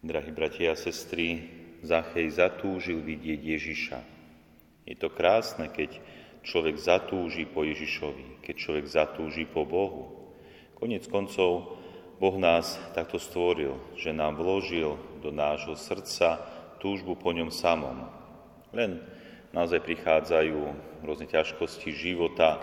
Drahí bratia a sestry, Zachej zatúžil vidieť Ježiša. Je to krásne, keď človek zatúži po Ježišovi, keď človek zatúži po Bohu. Konec koncov Boh nás takto stvoril, že nám vložil do nášho srdca túžbu po ňom samom. Len naozaj prichádzajú rôzne ťažkosti života,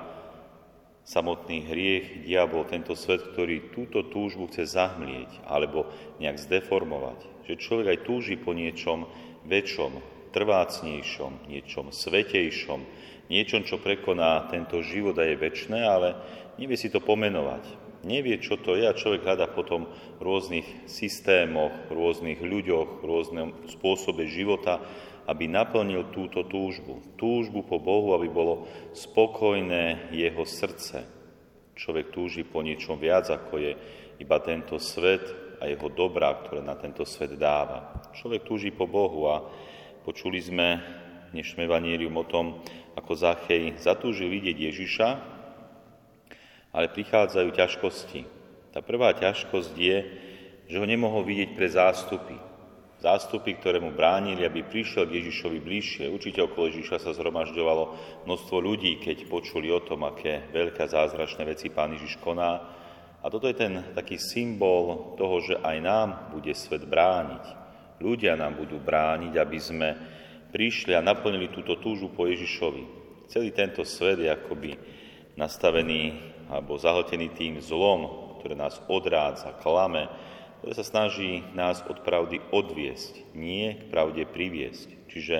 samotný hriech, diabol, tento svet, ktorý túto túžbu chce zahmlieť alebo nejak zdeformovať. Že človek aj túži po niečom väčšom, trvácnejšom, niečom svetejšom, niečom, čo prekoná tento život a je väčšné, ale nevie si to pomenovať. Nevie, čo to je a človek hľada potom v rôznych systémoch, rôznych ľuďoch, rôznom spôsobe života, aby naplnil túto túžbu. Túžbu po Bohu, aby bolo spokojné jeho srdce. Človek túži po niečom viac, ako je iba tento svet a jeho dobrá, ktoré na tento svet dáva. Človek túži po Bohu a počuli sme dnešné vanírium o tom, ako Zachej zatúžil vidieť Ježiša, ale prichádzajú ťažkosti. Tá prvá ťažkosť je, že ho nemohol vidieť pre zástupy zástupy, ktoré mu bránili, aby prišiel k Ježišovi bližšie. Určite okolo Ježiša sa zhromažďovalo množstvo ľudí, keď počuli o tom, aké veľké zázračné veci Pán Ježiš koná. A toto je ten taký symbol toho, že aj nám bude svet brániť. Ľudia nám budú brániť, aby sme prišli a naplnili túto túžu po Ježišovi. Celý tento svet je akoby nastavený alebo zahltený tým zlom, ktoré nás odrádza, klame, ktoré sa snaží nás od pravdy odviesť, nie k pravde priviesť. Čiže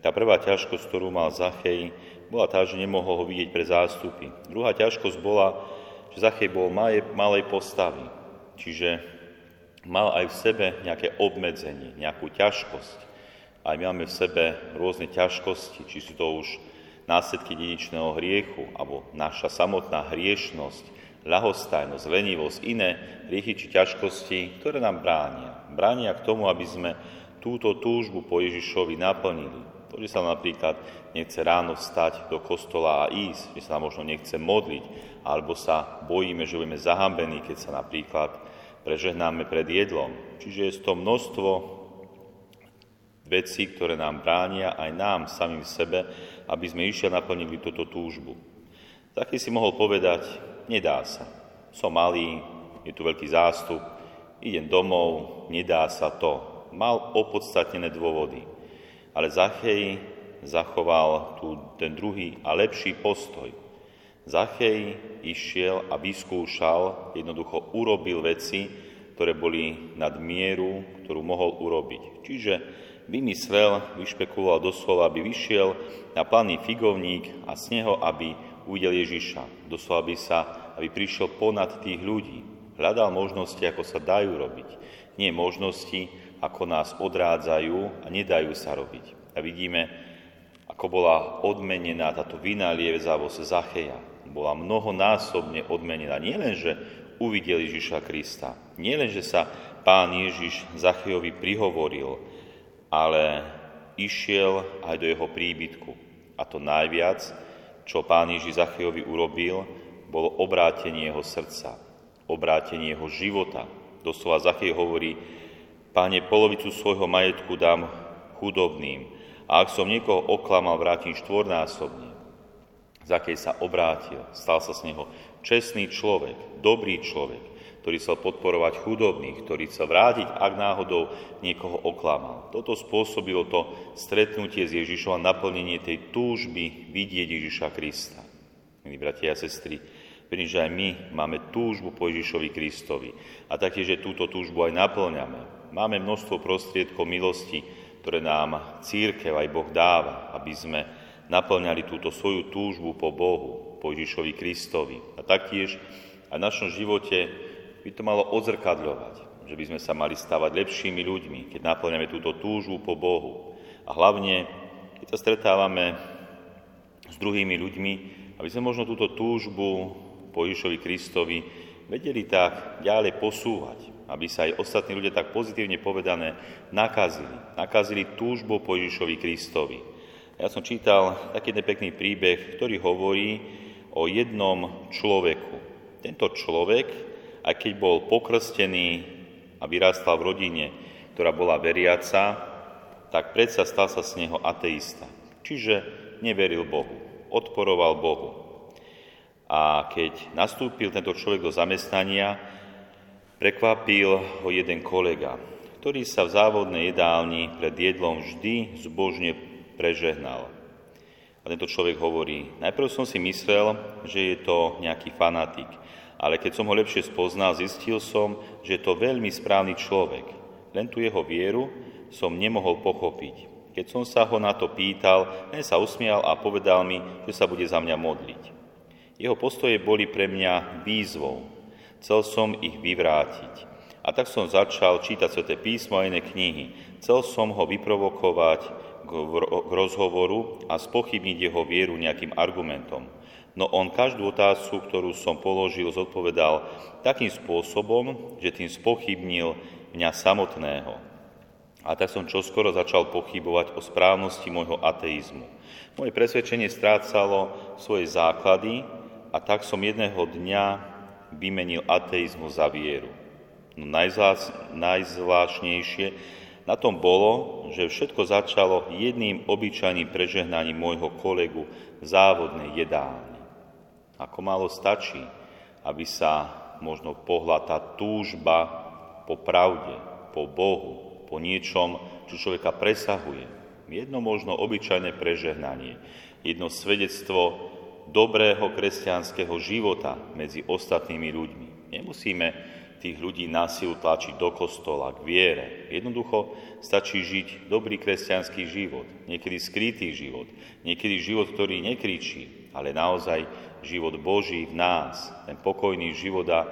tá prvá ťažkosť, ktorú mal Zachej, bola tá, že nemohol ho vidieť pre zástupy. Druhá ťažkosť bola, že Zachej bol malej, malej postavy, čiže mal aj v sebe nejaké obmedzenie, nejakú ťažkosť. Aj my máme v sebe rôzne ťažkosti, či sú to už následky dedičného hriechu, alebo naša samotná hriešnosť, ľahostajnosť, lenivosť, iné hriechy či ťažkosti, ktoré nám bránia. Bránia k tomu, aby sme túto túžbu po Ježišovi naplnili. To, že sa napríklad nechce ráno vstať do kostola a ísť, že sa možno nechce modliť, alebo sa bojíme, že budeme zahambení, keď sa napríklad prežehnáme pred jedlom. Čiže je to množstvo vecí, ktoré nám bránia aj nám samým sebe, aby sme išli naplnili túto túžbu. Taký si mohol povedať, nedá sa. Som malý, je tu veľký zástup, idem domov, nedá sa to. Mal opodstatnené dôvody. Ale Zachej zachoval tu ten druhý a lepší postoj. Zachej išiel a vyskúšal, jednoducho urobil veci, ktoré boli nad mieru, ktorú mohol urobiť. Čiže vymyslel, vyšpekuloval doslova, aby vyšiel na planý figovník a z neho, aby uvidel Ježiša. Doslova by sa, aby prišiel ponad tých ľudí. Hľadal možnosti, ako sa dajú robiť. Nie možnosti, ako nás odrádzajú a nedajú sa robiť. A vidíme, ako bola odmenená táto vynalievzavosť Zacheja. Bola mnohonásobne odmenená. Nie len, že uvidel Ježiša Krista, nie len, že sa pán Ježiš Zachejovi prihovoril, ale išiel aj do jeho príbytku. A to najviac, čo pán Ježiš Zachejovi urobil, bolo obrátenie jeho srdca, obrátenie jeho života. Doslova Zachej hovorí, páne, polovicu svojho majetku dám chudobným a ak som niekoho oklamal, vrátim štvornásobne. Zachej sa obrátil, stal sa z neho čestný človek, dobrý človek, ktorý chcel podporovať chudobných, ktorý chcel vrátiť, ak náhodou niekoho oklamal. Toto spôsobilo to stretnutie s Ježišom a naplnenie tej túžby vidieť Ježiša Krista. Milí bratia a sestry, verím, že aj my máme túžbu po Ježišovi Kristovi a taktiež, že túto túžbu aj naplňame. Máme množstvo prostriedkov milosti, ktoré nám církev aj Boh dáva, aby sme naplňali túto svoju túžbu po Bohu, po Ježišovi Kristovi. A taktiež aj v našom živote by to malo odzrkadľovať, že by sme sa mali stavať lepšími ľuďmi, keď naplňame túto túžbu po Bohu. A hlavne, keď sa stretávame s druhými ľuďmi, aby sme možno túto túžbu po Ježišovi Kristovi vedeli tak ďalej posúvať, aby sa aj ostatní ľudia tak pozitívne povedané nakazili. Nakazili túžbu po Ježišovi Kristovi. Ja som čítal taký pekný príbeh, ktorý hovorí o jednom človeku. Tento človek aj keď bol pokrstený a vyrastal v rodine ktorá bola veriaca, tak predsa stal sa z neho ateista. Čiže neveril Bohu, odporoval Bohu. A keď nastúpil tento človek do zamestnania, prekvapil ho jeden kolega, ktorý sa v závodnej jedálni pred jedlom vždy zbožne prežehnal. A tento človek hovorí, najprv som si myslel, že je to nejaký fanatik, ale keď som ho lepšie spoznal, zistil som, že to veľmi správny človek. Len tu jeho vieru som nemohol pochopiť. Keď som sa ho na to pýtal, len sa usmial a povedal mi, že sa bude za mňa modliť. Jeho postoje boli pre mňa výzvou. Chcel som ich vyvrátiť. A tak som začal čítať Sveté písmo a iné knihy. Chcel som ho vyprovokovať k rozhovoru a spochybniť jeho vieru nejakým argumentom. No on každú otázku, ktorú som položil, zodpovedal takým spôsobom, že tým spochybnil mňa samotného. A tak som čoskoro začal pochybovať o správnosti môjho ateizmu. Moje presvedčenie strácalo svoje základy a tak som jedného dňa vymenil ateizmu za vieru. No najzvláštnejšie na tom bolo, že všetko začalo jedným obyčajným prežehnaním môjho kolegu v závodnej jedálni. Ako málo stačí, aby sa možno pohla tá túžba po pravde, po Bohu, po niečom, čo človeka presahuje. Jedno možno obyčajné prežehnanie, jedno svedectvo dobrého kresťanského života medzi ostatnými ľuďmi. Nemusíme tých ľudí násilu tlačiť do kostola, k viere. Jednoducho stačí žiť dobrý kresťanský život, niekedy skrytý život, niekedy život, ktorý nekričí, ale naozaj život Boží v nás, ten pokojný život a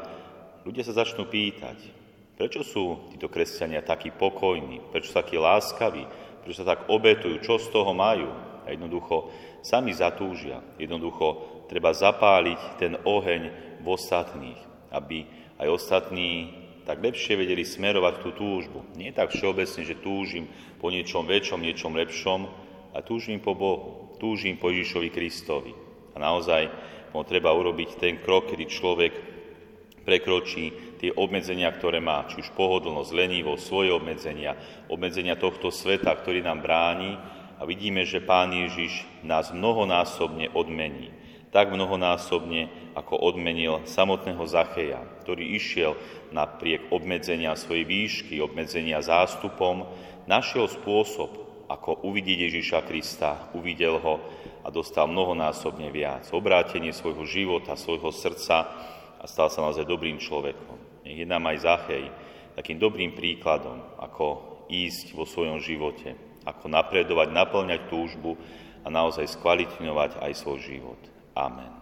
ľudia sa začnú pýtať, Prečo sú títo kresťania takí pokojní? Prečo sú takí láskaví? Prečo sa tak obetujú? Čo z toho majú? A jednoducho sami zatúžia. Jednoducho treba zapáliť ten oheň v ostatných, aby aj ostatní tak lepšie vedeli smerovať tú túžbu. Nie tak všeobecne, že túžim po niečom väčšom, niečom lepšom, a túžim po Bohu, túžim po Ježišovi Kristovi. A naozaj no, treba urobiť ten krok, kedy človek prekročí tie obmedzenia, ktoré má, či už pohodlnosť, lenivosť, svoje obmedzenia, obmedzenia tohto sveta, ktorý nám bráni a vidíme, že Pán Ježiš nás mnohonásobne odmení. Tak mnohonásobne, ako odmenil samotného Zacheja, ktorý išiel napriek obmedzenia svojej výšky, obmedzenia zástupom, našiel spôsob, ako uvidieť Ježiša Krista, uvidel ho a dostal mnohonásobne viac. Obrátenie svojho života, svojho srdca a stal sa naozaj dobrým človekom. Nech je nám aj Zachej takým dobrým príkladom, ako ísť vo svojom živote, ako napredovať, naplňať túžbu a naozaj skvalitňovať aj svoj život. Amen.